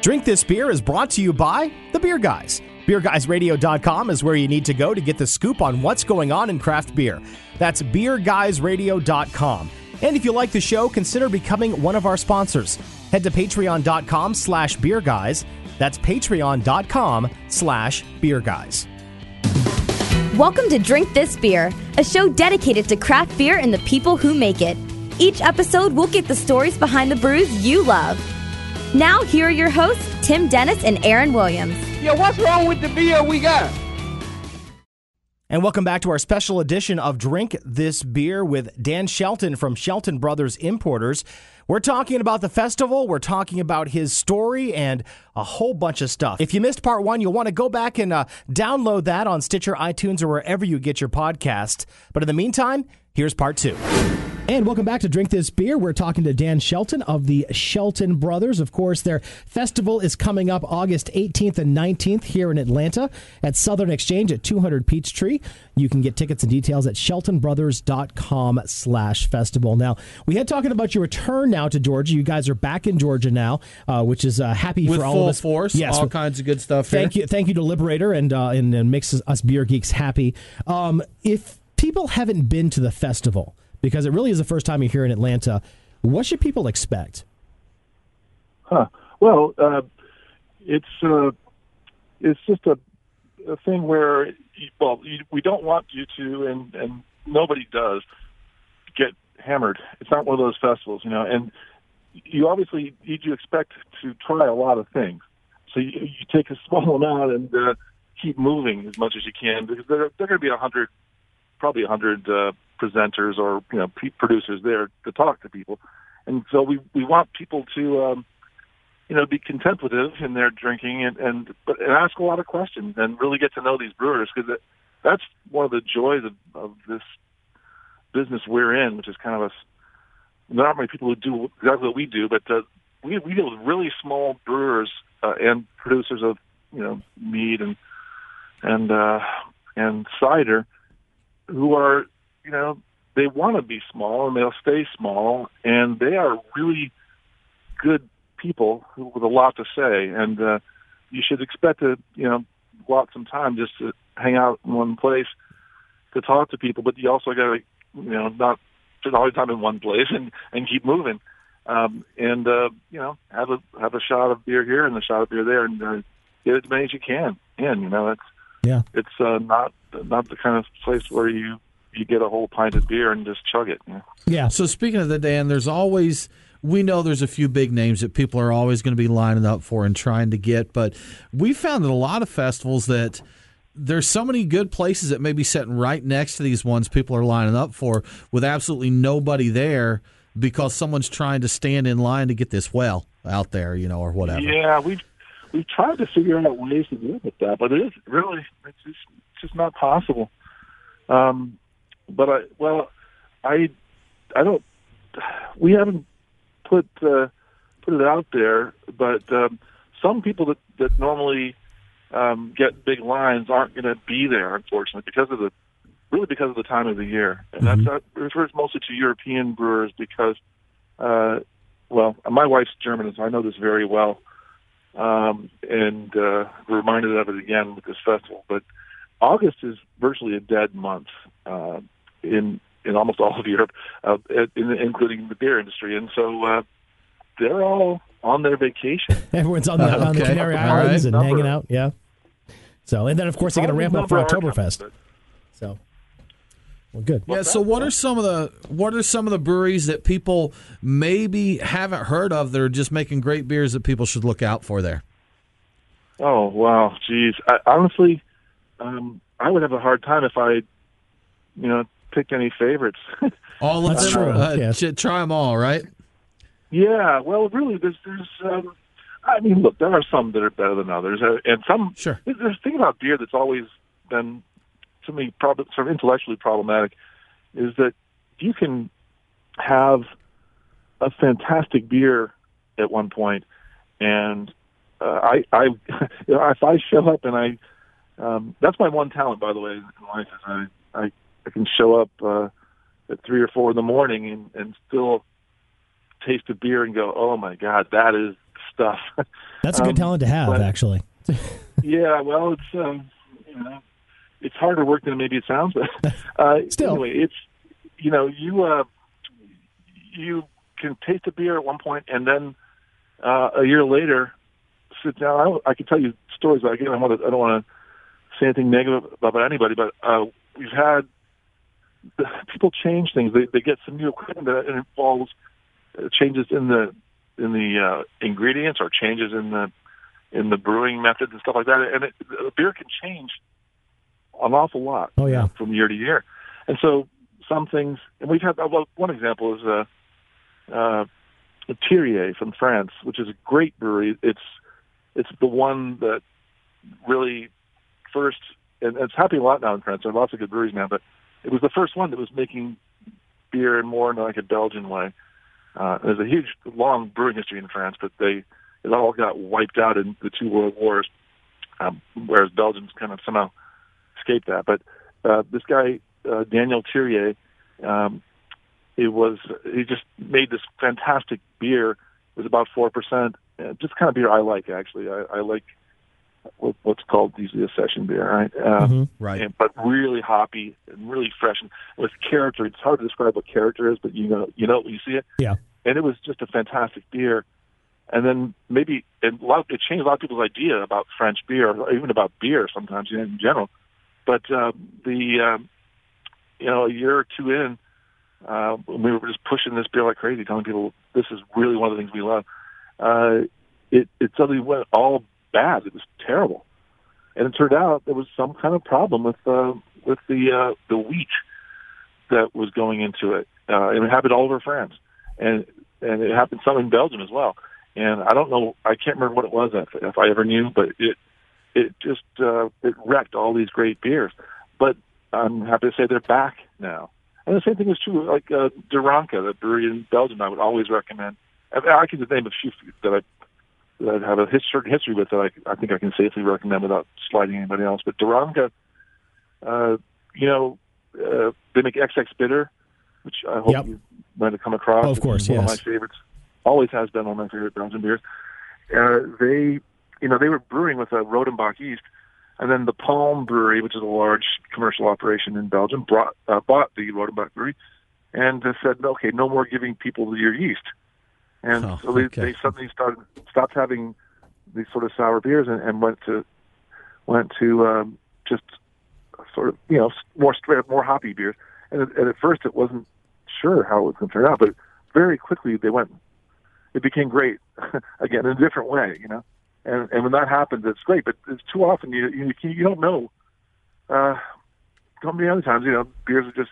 Drink This Beer is brought to you by The Beer Guys. BeerGuysRadio.com is where you need to go to get the scoop on what's going on in craft beer. That's BeerGuysRadio.com. And if you like the show, consider becoming one of our sponsors. Head to patreon.com slash beerguys. That's patreon.com slash beerguys. Welcome to Drink This Beer, a show dedicated to craft beer and the people who make it. Each episode, we'll get the stories behind the brews you love. Now, here are your hosts, Tim Dennis and Aaron Williams. Yeah, what's wrong with the beer we got? And welcome back to our special edition of Drink This Beer with Dan Shelton from Shelton Brothers Importers. We're talking about the festival, we're talking about his story, and a whole bunch of stuff. If you missed part one, you'll want to go back and uh, download that on Stitcher, iTunes, or wherever you get your podcast. But in the meantime, here's part two. And welcome back to Drink This Beer. We're talking to Dan Shelton of the Shelton Brothers. Of course, their festival is coming up August 18th and 19th here in Atlanta at Southern Exchange at 200 Peachtree. You can get tickets and details at sheltonbrothers.com slash festival. Now, we had talking about your return now to Georgia. You guys are back in Georgia now, uh, which is uh, happy with for all of us. force, Yes, all with- kinds of good stuff. Thank here. you, thank you to Liberator and uh, and, and makes us beer geeks happy. Um, if people haven't been to the festival because it really is the first time you're here in Atlanta, what should people expect? Huh. Well, uh, it's uh, it's just a, a thing where, well, we don't want you to, and and nobody does get hammered. It's not one of those festivals, you know. And you obviously you do expect to try a lot of things. So you, you take a small amount and uh, keep moving as much as you can because there there are going to be a hundred, probably a hundred uh, presenters or you know producers there to talk to people, and so we we want people to. Um, you know, be contemplative in their drinking and and but and ask a lot of questions and really get to know these brewers because that's one of the joys of, of this business we're in, which is kind of a not many people who do exactly what we do, but uh, we we deal with really small brewers uh, and producers of you know mead and and uh, and cider who are you know they want to be small and they'll stay small and they are really good people who, with a lot to say, and uh, you should expect to, you know, allot some time just to hang out in one place to talk to people. But you also got to, you know, not spend all your time in one place and and keep moving, um, and uh, you know, have a have a shot of beer here and a shot of beer there, and uh, get as many as you can. And you know, it's Yeah. it's uh, not not the kind of place where you you get a whole pint of beer and just chug it. You know? Yeah. So speaking of the Dan, there's always we know there's a few big names that people are always going to be lining up for and trying to get, but we found that a lot of festivals that there's so many good places that may be sitting right next to these ones people are lining up for with absolutely nobody there because someone's trying to stand in line to get this well out there, you know, or whatever. Yeah, we've we've tried to figure out ways to deal with that, but it is really it's just it's just not possible. Um, but I well, I I don't we haven't put uh, put it out there, but um, some people that that normally um, get big lines aren't going to be there, unfortunately, because of the really because of the time of the year, and that's that refers mostly to European brewers because. Uh, well, my wife's German, so I know this very well, um, and uh, reminded of it again with this festival. But August is virtually a dead month uh, in in almost all of Europe, uh, in, including the beer industry, and so uh, they're all on their vacation. Everyone's on the, on the Canary Islands right. and Number. hanging out. Yeah. So, and then of course they got to ramp up for number Oktoberfest. So, well, good. Yeah. So, what are some of the what are some of the breweries that people maybe haven't heard of that are just making great beers that people should look out for there? Oh wow, geez. I, honestly, um, I would have a hard time if I, you know, picked any favorites. All of That's them. true, Uh, yes. ch- Try them all, right? Yeah, well, really, there's, there's, um, I mean, look, there are some that are better than others, uh, and some. Sure. There's there's a thing about beer that's always been, to me, prob- sort of intellectually problematic, is that you can have a fantastic beer at one point, and uh, I, I, you know, if I show up and I, um, that's my one talent, by the way, in life is I, I, I can show up uh, at three or four in the morning and, and still taste a beer and go, oh my god, that is stuff. That's a good Um, talent to have, but- actually. yeah, well, it's um, you know, it's harder work than maybe it sounds, but uh, Still. anyway, it's you know, you uh, you can taste a beer at one point, and then uh, a year later, sit down. I, I can tell you stories, but again, I want to. I don't want to say anything negative about anybody, but uh, we've had people change things. They they get some new equipment that it involves uh, changes in the in the uh, ingredients or changes in the in the brewing methods and stuff like that. And it, the beer can change an awful lot. Oh, yeah. from year to year. And so some things, and we've had well, one example is uh, uh, Thiriez from France, which is a great brewery. It's it's the one that really first, and it's happening a lot now in France. There are lots of good breweries now, but it was the first one that was making beer in more in like a Belgian way. Uh, there's a huge, long brewing history in France, but they it all got wiped out in the two world wars, um, whereas Belgium's kind of somehow escaped that. But uh, this guy uh, Daniel Thiriez, um, it was he just made this fantastic beer. It was about four percent, uh, just kind of beer I like actually. I, I like what's called usually a session beer, right? Uh, Mhm. Right. and, but really hoppy and really fresh and with character. It's hard to describe what character is, but you know, you know, you see it. Yeah. And it was just a fantastic beer. And then maybe and a lot, it changed a lot of people's idea about French beer, or even about beer sometimes in general. But uh, the um, you know a year or two in, uh, we were just pushing this beer like crazy, telling people this is really one of the things we love. Uh, it it suddenly went all bad. It was terrible and it turned out there was some kind of problem with uh, with the uh, the wheat that was going into it, uh, it happened all over France, and and it happened some in Belgium as well. And I don't know, I can't remember what it was if, if I ever knew, but it it just uh, it wrecked all these great beers. But I'm happy to say they're back now. And the same thing is true, like uh, De Ranke, the brewery in Belgium. I would always recommend. I, I can name a few that I that have a his- certain history with that I, I think I can safely recommend without sliding anybody else. But De Ranke, uh, you know, uh, they make XX Bitter, which I hope Yep. you might have come across. Oh, of It's course, one yes. of my favorites. Always has been one of my favorite Belgian beers. Uh, they, you know, they were brewing with a Rodenbach yeast, and then the Palm Brewery, which is a large commercial operation in Belgium, brought uh, bought the Rodenbach Brewery, and uh, said, okay, no more giving people your yeast. And Oh, so they, okay. they suddenly started stopped having these sort of sour beers and, and went to went to um, just sort of you know more straight up more hoppy beers. And, at- and at first it wasn't sure how it was going to turn out, but very quickly they went. It became great again in a different way, you know. And and when that happens, it's great. But it's too often you you you don't know. Uh, how many other times you know beers have just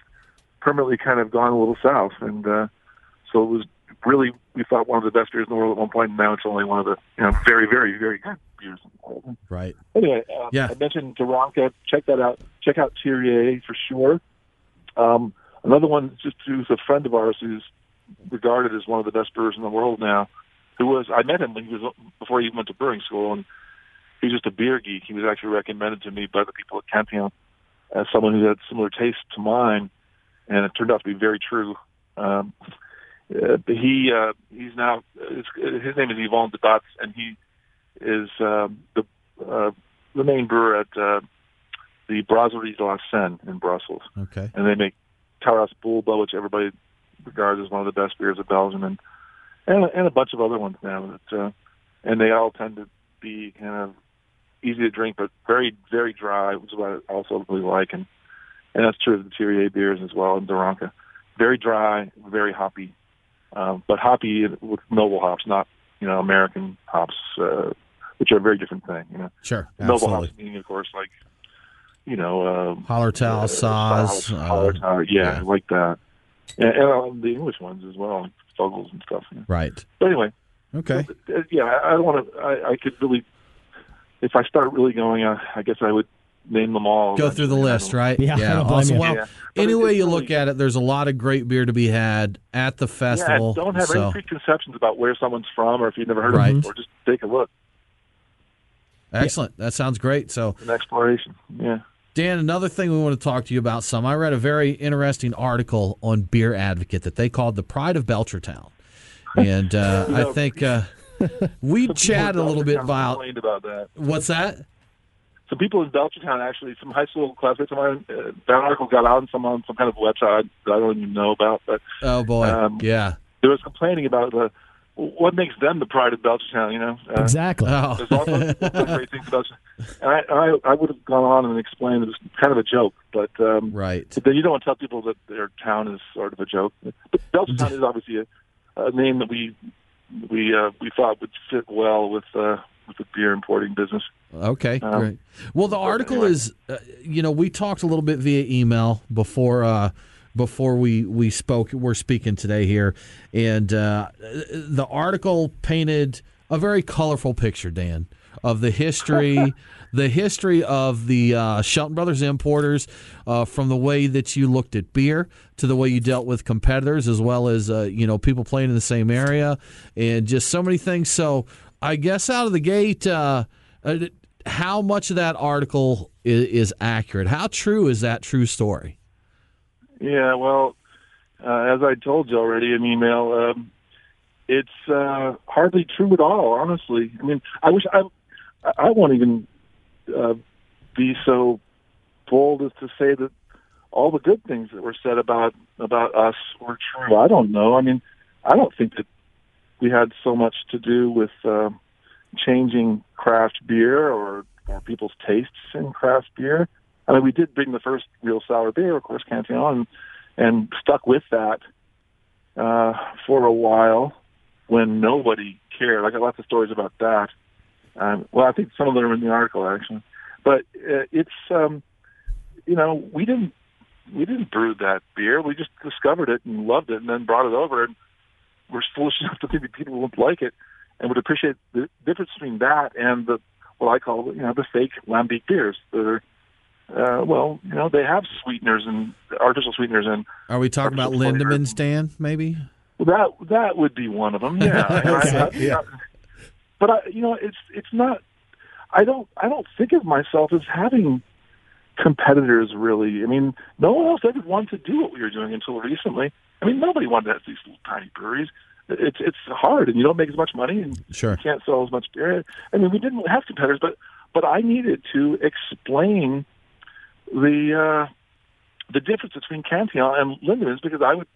permanently kind of gone a little south, and uh, so it was really we thought one of the best beers in the world at one point, and now it's only one of the you know very very very good beers in the world. Right. Anyway, uh, Yeah. I mentioned De Ranke. Check that out. Check out Thiriez for sure. Um, another one, just who's a friend of ours, who's regarded as one of the best brewers in the world now. Who was I met him when he was before he even went to brewing school, and he's just a beer geek. He was actually recommended to me by the people at Campion as someone who had similar taste to mine, and it turned out to be very true. Um, uh, he uh, he's now his, his name is Yvan De Baets, and he is um, the uh, the main brewer at uh, the Brasserie de la Senne in Brussels, Okay. and they make Taras Bulba, which everybody regards as one of the best beers of Belgium, and and, and a bunch of other ones now. That, uh, and they all tend to be kind of easy to drink, but very very dry, which is what I also really like, and and that's true of the Thiriez beers as well, and De Ranke. Very dry, very hoppy, um, but hoppy with noble hops, not you know American hops, uh, which are a very different thing. You know, Sure. noble Absolutely. hops meaning, of course, like you know, um, Hallertau, uh, Saaz. Saaz, uh, yeah, yeah. like that, and, and uh, the English ones as well, like Fuggles and stuff. You know. Right. But anyway, Okay. uh, yeah, I, I don't want to. I, I could really, if I start really going, uh, I guess I would name them all. Go through the list, don't- right? Yeah, I don't awesome. you. Well, Yeah. Any way you really- look at it, there's a lot of great beer to be had at the festival. Yeah, don't have so, any preconceptions about where someone's from or if you've never heard Right. of it before. Just take a look. excellent. That sounds great. So, An exploration. Yeah. Dan, another thing we want to talk to you about some. I read a very interesting article on Beer Advocate that they called the Pride of Belchertown. And uh, I No. think uh, we Some chat a little bit about about that. what's that? Some people in Belchertown actually, some high school classmates of mine, uh, that article got out on some on some kind of website that I don't even know about, but Oh boy, Um, yeah. there was complaining about the what makes them the pride of Belchertown. You know, uh, Exactly. Oh, There's all those great things about. And I, I, I would have gone on and explained it was kind of a joke, but um, right. but then you don't want to tell people that their town is sort of a joke. But Belchertown is obviously a, a name that we we uh, we thought would fit well with uh, with the beer importing business. Okay, Um, great. Well, the article anyway. is, uh, you know, we talked a little bit via email before uh, before we we spoke. We're speaking today here, and uh, the article painted a very colorful picture, Dan, of the history. The history of the uh, Shelton Brothers importers, uh, from the way that you looked at beer to the way you dealt with competitors, as well as uh, you know people playing in the same area, and just so many things. So, I guess out of the gate, uh, uh, how much of that article is, is accurate? How true is that true story? Yeah, well, uh, as I told you already in email, um, it's uh, hardly true at all. Honestly, I mean, I wish I I won't even uh, be so bold as to say that all the good things that were said about about us were true. I don't know. I mean, I don't think that we had so much to do with uh, changing craft beer or or people's tastes in craft beer. I mean, we did bring the first real sour beer, of course, Cantillon, and stuck with that uh, for a while when nobody cared. I got lots of stories about that. Um, well, I think some of them are in the article actually, but uh, it's um, you know we didn't we didn't brew that beer. We just discovered it and loved it, and then brought it over, and we're foolish enough to think that people would like it and would appreciate the difference between that and the what I call you know the fake lambic beers that are uh, well, you know, they have sweeteners and artificial sweeteners, and Are we talking about. Lindemans, Dan? Maybe. that that would be one of them. Yeah, And I- I- yeah. But I, you know, it's it's not. I don't I don't think of myself as having competitors really. I mean, no one else ever wanted to do what we were doing until recently. I mean, nobody wanted to have these little tiny breweries. It's it's hard, and you don't make as much money, and Sure. you can't sell as much beer. I mean, we didn't have competitors, but but I needed to explain the uh, the difference between Cantillon and Lindemans because I would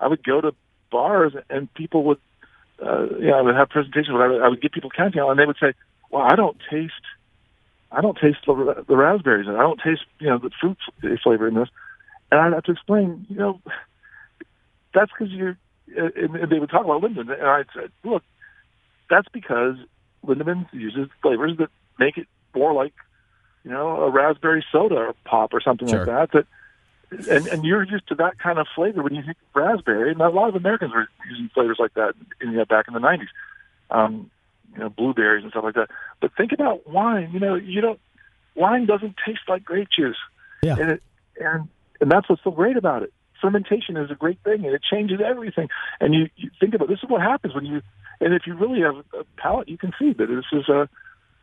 I would go to bars and people would uh, you know I would have presentations where I would, I would give people Cantillon and they would say, "Well, I don't taste I don't taste the, the raspberries and I don't taste you know the fruit flavor in this," and I'd have to explain, you know, that's because you're. And and they would talk about Lindemann, and I'd say, "Look, that's because Lindemann uses flavors that make it more like, you know, a raspberry soda or pop or something Sure. like that. That, and and you're used to that kind of flavor when you think raspberry. And a lot of Americans were using flavors like that in, you know, back in the '90s, um, you know, blueberries and stuff like that. But think about wine. You know, you don't. Wine doesn't taste like grape juice. Yeah. And it, and and that's what's so great about it. Fermentation is a great thing, and it changes everything. And you, you think about this is what happens when you, and if you really have a palate, you can see that this is a,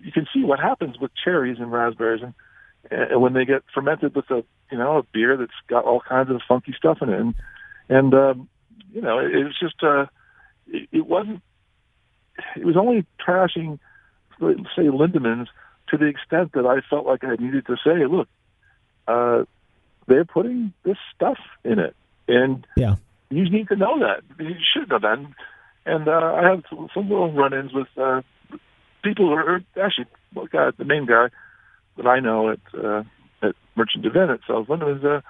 you can see what happens with cherries and raspberries, and, and when they get fermented with a, you know, a beer that's got all kinds of funky stuff in it, and and um, you know, it, it was just, uh, it, it wasn't, it was only trashing, say, Lindemans to the extent that I felt like I needed to say, look, uh, they're putting this stuff in it, and Yeah. you need to know that. You should know that. And, uh, I have some some little run-ins with uh, people who are actually well, guy, the main guy that I know at uh, at Merchant du Vin at Southland is uh,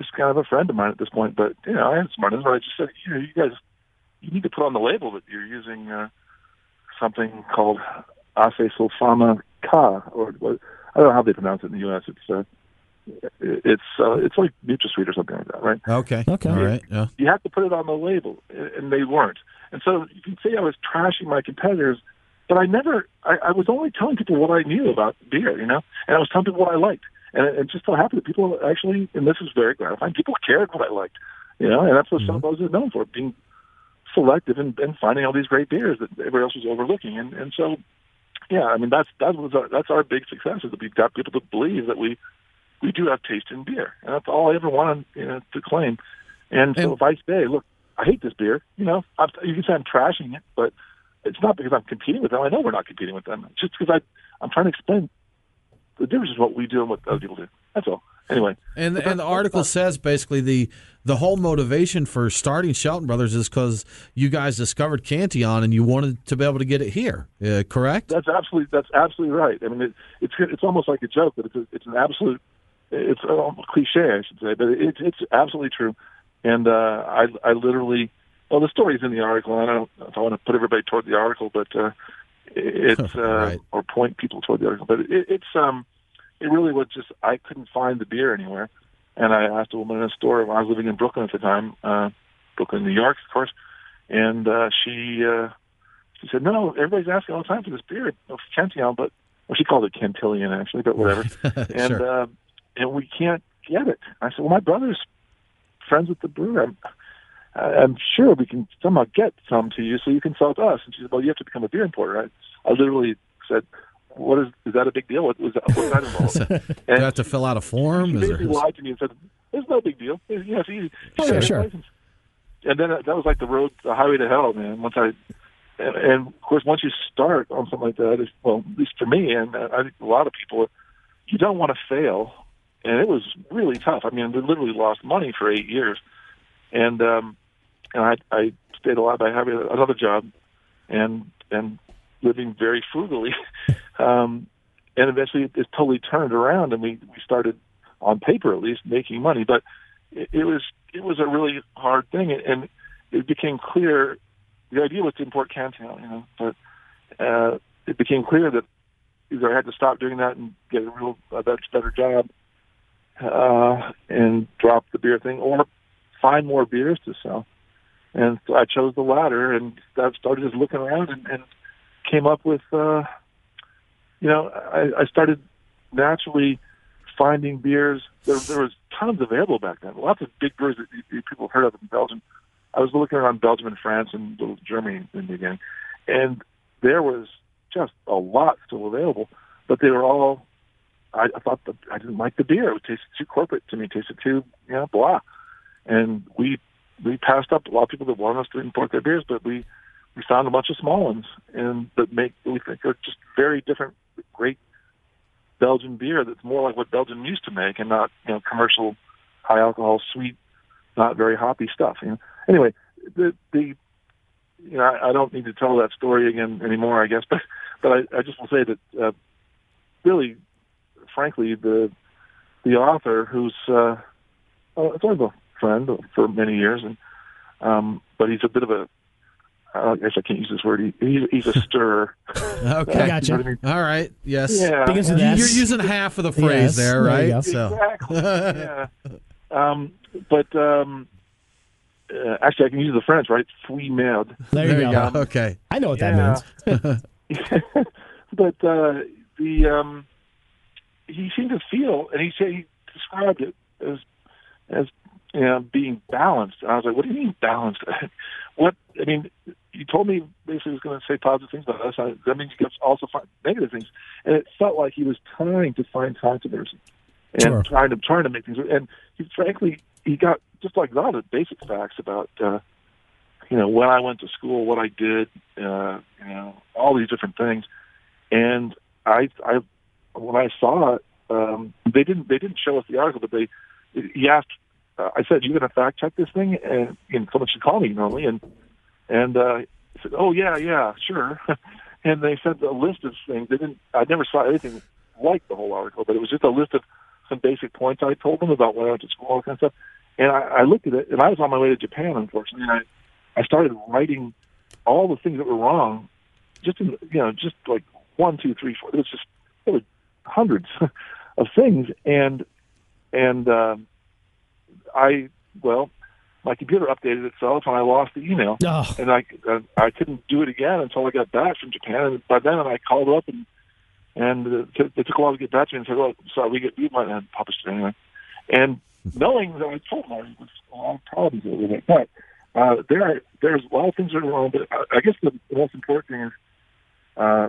is kind of a friend of mine at this point. But you know, I had some run-ins where I just said, you know, you guys, you need to put on the label that you're using uh, something called Ace Sulfama Ka, or what, I don't know how they pronounce it in the U.S. It's uh, it's uh, it's like NutraSweet or something like that, right? Okay. Okay. All right. Yeah. you have to put it on the label, and they weren't. And so you can say I was trashing my competitors, but I never. I, I was only telling people what I knew about beer, you know, and I was telling people what I liked, and it, it just so happened that people actually, and this is very gratifying. People cared what I liked, you know, and that's what some of us are known for, being selective and, and finding all these great beers that everybody else was overlooking, and and so. Yeah, I mean that's that was our, that's our big success is that we've got people to believe that we we do have taste in beer, and that's all I ever wanted you know, to claim. And so And- if I say, look, I hate this beer, you know, I'm, you can say I'm trashing it, but it's not because I'm competing with them. I know we're not competing with them. It's just because I I'm trying to explain the difference is what we do and what other people do. That's all. Anyway, and and the article says basically the the whole motivation for starting Shelton Brothers is because you guys discovered Cantillon and you wanted to be able to get it here. Uh, correct? That's absolutely that's absolutely right. I mean, it, it's it's almost like a joke, but it's a, it's an absolute it's a cliche, I should say, but it's it's absolutely true. And uh, I I literally well, the story's in the article. And I don't I don't want to put everybody toward the article, but uh, it's uh, right. or point people toward the article, but it, it's um it really was just I couldn't find the beer anywhere, and I asked a woman in a store. I was living in Brooklyn at the time, uh, Brooklyn, New York, of course, and uh, she uh, she said, "No, everybody's asking all the time for this beer, of Cantillon, but well, she called it Cantillon actually, but whatever." and Sure. uh, and we can't get it. I said, "Well, my brother's friends with the brewer. I'm, I'm sure we can somehow get some to you so you can sell it to us." And she said, "Well, you have to become a beer importer." I, I literally said, "What is is that a big deal? What was that? What does that involve?" Do you have to fill out a form? Is basically there- lied to me and said, "It's no big deal. It's, know, it's easy. Sure, Get a sure. license." And then that was like the road, the highway to hell, man. Once I, and, and of course, once you start on something like that, it's, well, at least for me, and uh, I think a lot of people, you don't want to fail. And it was really tough. I mean, we literally lost money for eight years, and um, and I, I stayed alive by having another job, and and living very frugally. um, and eventually, it, it totally turned around, and we we started on paper at least making money. But it, it was it was a really hard thing, and it became clear. The idea was to import Cantillon, you know, but uh, it became clear that either I had to stop doing that and get a real a better, better job, uh, and drop the beer thing, or find more beers to sell. And so I chose the latter, and I started just looking around and, and came up with, uh, you know, I, I started naturally finding beers. There, there was tons available back then. Lots of big beers that you people heard of in Belgium. I was looking around Belgium and France and Germany in the beginning, and there was just a lot still available. But they were all. I, I thought that I didn't like the beer. It tasted too corporate to me. It tasted too, you know, blah. And we we passed up a lot of people that wanted us to import their beers, but we we found a bunch of small ones and that make we think are just very different, great Belgian beer that's more like what Belgium used to make and not you know commercial high alcohol, sweet, not very hoppy stuff. You know. Anyway, the the you know I, I don't need to tell that story again anymore, I guess, but but I, I just will say that uh, really, frankly, the the author who's uh, uh, it's of a friend for many years, and um, but he's a bit of a I guess I can't use this word. He's, he's a stir. Okay. I gotcha. You know I mean? All right. Yes. Yeah. Begins with You- S. You're using half of the phrase Yes, there, there right? go. So. Exactly. yeah. Um, but um, uh, actually, I can use the French, right? Fui merde. There, There you you go. go. Okay. I know what Yeah. that means. but uh, the um, he seemed to feel, and he said he described it as as you know being balanced. And I was like, "What do you mean balanced? what? I mean, you told me basically he was going to say positive things about us. I, that means you can also find negative things." And it felt like he was trying to find controversy and Sure. trying to trying to make things. And he frankly he got just like a lot of basic facts about. Uh, you know, when I went to school, what I did, uh, you know, all these different things. And I, I, when I saw it, um, they didn't, they didn't show us the article, but they, he asked, uh, I said, you going to fact check this thing? And, and someone should call me normally. And, and, uh, said, oh yeah, yeah, sure. and they sent a list of things. They didn't, I never saw anything like the whole article, but it was just a list of some basic points I told them about when I went to school, all kind of stuff. And I, I looked at it, and I was on my way to Japan, unfortunately. And I, I started writing all the things that were wrong, just in you know, just like one, two, three, four. It was just it was hundreds of things, and and um, I well, my computer updated itself, and I lost the email, Oh, and I uh, I couldn't do it again until I got back from Japan. And by then, I called up and and uh, t- it took a while to get back to me and said, "Well, sorry, we get we might have published it anyway." And knowing that I told her there was a lot of problems with it, but uh, there are, there's a lot of things that are wrong. But I, I guess the, the most important thing is uh,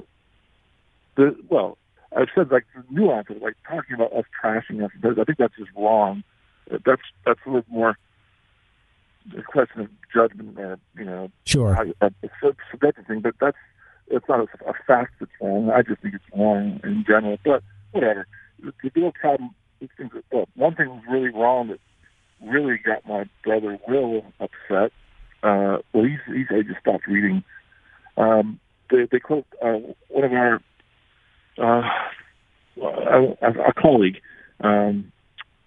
the well, I've said like the nuances, like talking about us trashing us. I think that's just wrong. That's that's a little more a question of judgment or you know Sure. how, a, a subjective thing, but that's it's not a, a fact that's wrong. I just think it's wrong in general. But whatever. The, the real problem. These things. Well, one thing was really wrong that really got my brother Will upset. Uh, well, he's he's I just stopped reading. Um, they they quote uh, one of our uh, a, a colleague um,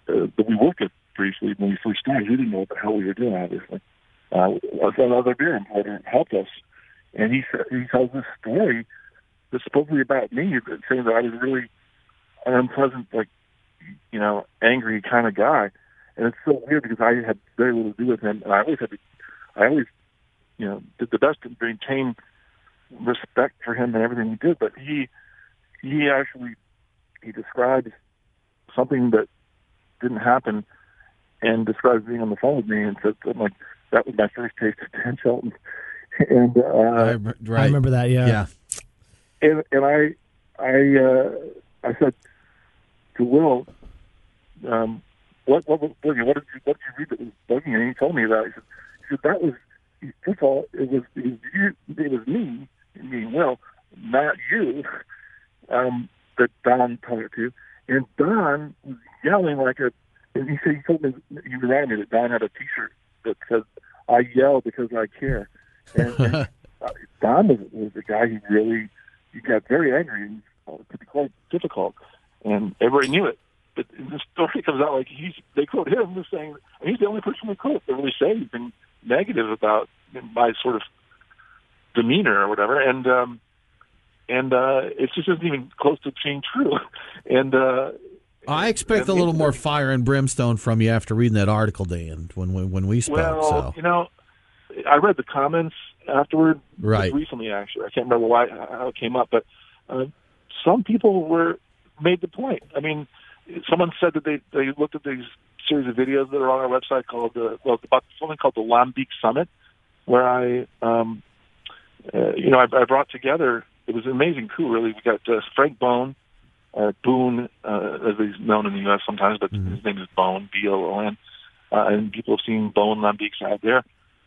uh, that we worked with briefly when we first started. We didn't know what the hell we were doing, obviously. Uh, another beer importer helped us, and he he tells this story that's supposedly about me, saying that I was really an unpleasant, like you know, angry kind of guy. And it's so weird because I had very little to do with him, and I always had to, I always, you know, did the best to maintain respect for him and everything he did. But he, he actually, he describes something that didn't happen, and describes being on the phone with me and said, I'm like, that was my first taste of Dan Shelton. And uh, I, right. I remember that. Yeah. Yeah. and and I I uh, I said to Will, um, what what was bugging? What did you what did you read that was bugging? you? And he told me that. He said, he said that was first of all it was it was you it was me me Will not you um, that Don talked to, and Don was yelling like a. And he said he told me he reminded me that Don had a T-shirt that said "I yell because I care." And, and uh, Don was, was a guy who really he got very angry and uh, it could be quite difficult, and everybody knew it. But the story comes out like he's they quote him as saying and he's the only person they quote that really say anything negative about my sort of demeanor or whatever, and um, and uh, it just isn't even close to being true. And uh, I expect a little more fire and brimstone from you after reading that article, Dan, when we, when we spoke. well, so you know, I read the comments afterward Right. recently. Actually, I can't remember why how it came up, but uh, some people were made the point. I mean, someone said that they they looked at these series of videos that are on our website called the well about something called the Lambic Summit, where I um, uh, you know I, I brought together. It was an amazing coup, really. We got uh, Frank Boon, uh, Boone, uh, as he's known in the U.S. sometimes, but his name is Bone, B-O-O-N, uh, and people have seen Boon Lambics out there,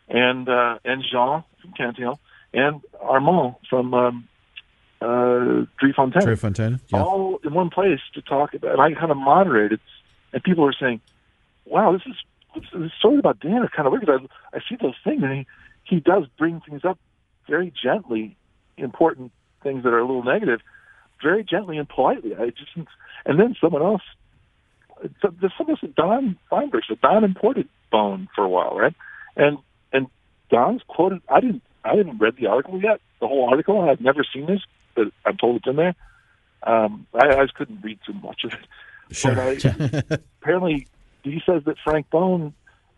and uh, and Jean from Cantillon, and Armand from um, uh, Driefontein Trey Fontana, yeah. all in one place to talk about. And I kind of moderated, and people were saying, "Wow, this is this, this story about Dan is kind of weird." 'cause I, I see those things, and he he does bring things up very gently, important things that are a little negative, very gently and politely. I just and then someone else. So there's someone said Don Feinberg. So Don imported Boon for a while, right? And and Don's quoted. I didn't. I haven't read the article yet. The whole article. I've never seen this, but I'm told it's in there. Um, I, I just couldn't read too much of it. Sure. But I, apparently, he says that Frank Boon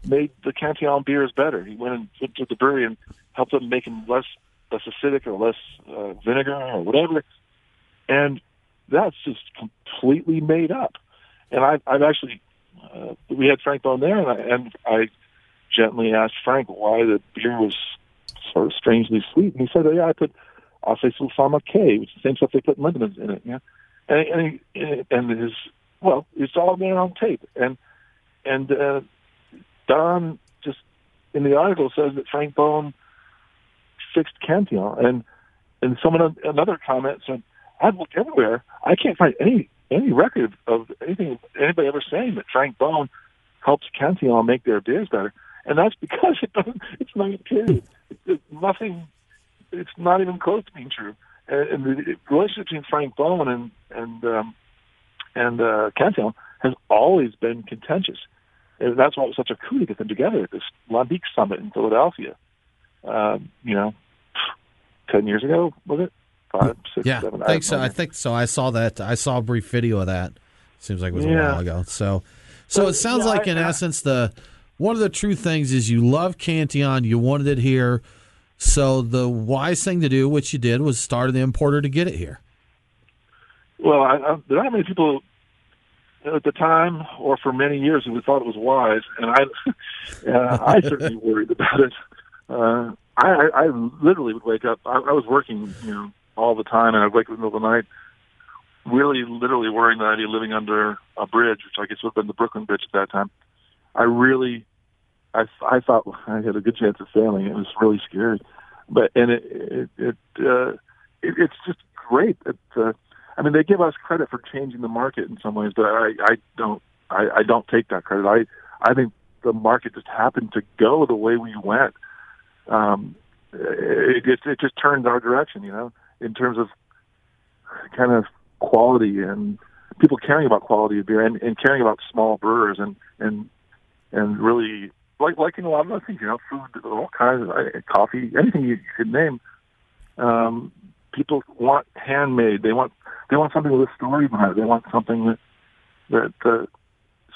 made the Cantillon beers better. He went and went to the brewery and helped them make them less less acidic or less uh, vinegar or whatever. And that's just completely made up. And I, I've actually, uh, we had Frank Boon there, and I, and I gently asked Frank why the beer was sort of strangely sweet. And he said, oh, "Yeah, I put Ace Sulfama K, which is the same stuff they put in Lindemans in it." Yeah, and and, and his well, it's all there on tape. And and uh, Don just in the article says that Frank Boon fixed Cantillon, and and someone another comment said, "I've looked everywhere. I can't find any any record of anything anybody ever saying that Frank Boon helps Cantillon make their beers better." And that's because it doesn't. It's not true. Nothing. It's not even close to being true. And, and the relationship between Frank Boon and and um, and uh, Cantillon has always been contentious. And that's why it was such a coup to get them together at this Lambic summit in Philadelphia. Um, you know, ten years ago was it? Five, six, yeah, seven. I think so. I think so. I saw that. I saw a brief video of that. Seems like it was a while ago. So, so it sounds yeah, like, I- in I- essence, the one of the true things is you love Cantillon. You wanted it here. So the wise thing to do, which you did, was start an importer to get it here. Well, I, I, there aren't many people at the time or for many years who thought it was wise, and I, uh, I certainly worried about it. Uh, I, I, I literally would wake up. I, I was working, you know, all the time, and I'd wake up in the middle of the night, really, literally worrying that I'd be living under a bridge, which I guess would have been the Brooklyn Bridge at that time. I really I I thought I had a good chance of failing. It was really scary, but and it it, it uh, it, it's just great. It, uh, I mean, they give us credit for changing the market in some ways, but I I don't I, I don't take that credit. I I think the market just happened to go the way we went. Um, it, it, it just turned our direction, you know, in terms of kind of quality and people caring about quality of beer and, and caring about small brewers and and and really like liking a lot of other things, you know, food, all kinds of coffee, anything you could name. Um, people want handmade. They want they want something with a story behind it. They want something that that uh,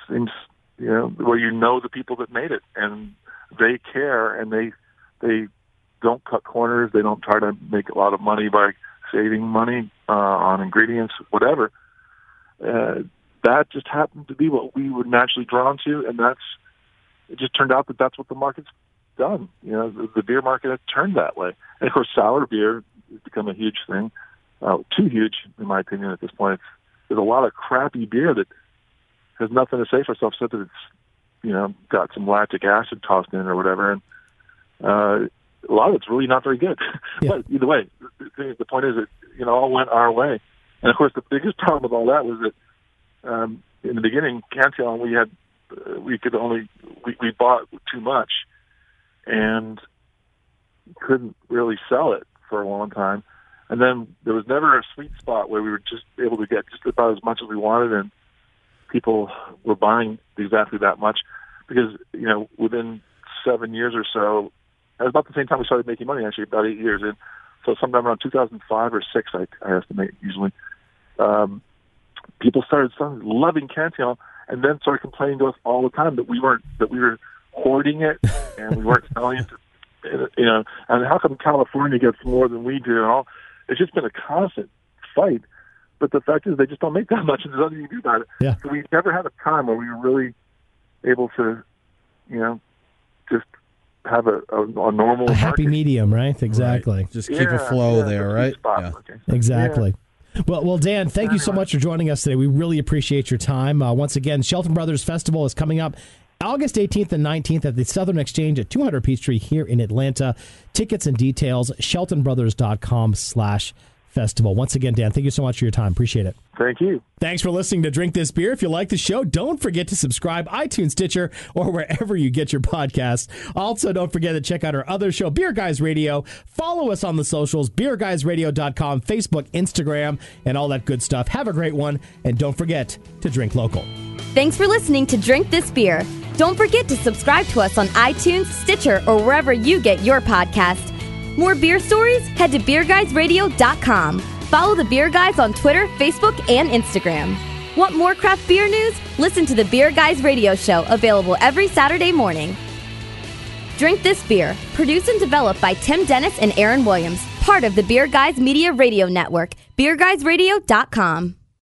seems you know where you know the people that made it and they care and they they don't cut corners. They don't try to make a lot of money by saving money uh, on ingredients, whatever. Uh, that just happened to be what we were naturally drawn to, and that's it. Just turned out that that's what the market's done. You know, the, the beer market has turned that way, and of course, sour beer has become a huge thing. Uh, too huge, in my opinion, at this point. There's a lot of crappy beer that has nothing to say for itself, except that it's you know got some lactic acid tossed in or whatever, and uh, a lot of it's really not very good. Yeah. but either way, the, point is that you know all went our way, and of course the biggest problem with all that was that um, in the beginning, Cantillon we had uh, we could only we, we bought too much, and couldn't really sell it for a long time. And then there was never a sweet spot where we were just able to get just about as much as we wanted, and people were buying exactly that much because you know within seven years or so, it was about the same time we started making money. Actually, about eight years in, so sometime around 2005 or six, I, I estimate usually. Um, people started, started loving Cantillon, and then started complaining to us all the time that we weren't that we were hoarding it and we weren't selling it. To, you know, and how come California gets more than we do? And all it's just been a constant fight. But the fact is, they just don't make that much, and there's nothing you can do about it. Yeah. So we never had a time where we were really able to, you know, just have a, a, a normal a happy market. medium, right? Exactly. Right. Just keep Yeah, a flow yeah, there, right? spot. Yeah. Okay. Exactly. Well, well, Dan, thank you so much for joining us today. We really appreciate your time. Uh, once again, Shelton Brothers Festival is coming up August 18th and 19th at the Southern Exchange at 200 Peachtree here in Atlanta. Tickets and details, sheltonbrothers.com slash festival. Once again, Dan, thank you so much for your time. Appreciate it. Thank you. Thanks for listening to Drink This Beer. If you like the show, don't forget to subscribe iTunes, Stitcher, or wherever you get your podcasts. Also, don't forget to check out our other show, Beer Guys Radio. Follow us on the socials, beerguysradio.com, Facebook, Instagram, and all that good stuff. Have a great one, and don't forget to drink local. Thanks for listening to Drink This Beer. Don't forget to subscribe to us on iTunes, Stitcher, or wherever you get your podcast. More beer stories? Head to beerguysradio.com. Follow the Beer Guys on Twitter, Facebook, and Instagram. Want more craft beer news? Listen to the Beer Guys Radio Show, available every Saturday morning. Drink This Beer, produced and developed by Tim Dennis and Aaron Williams, part of the Beer Guys Media Radio Network, beerguysradio.com.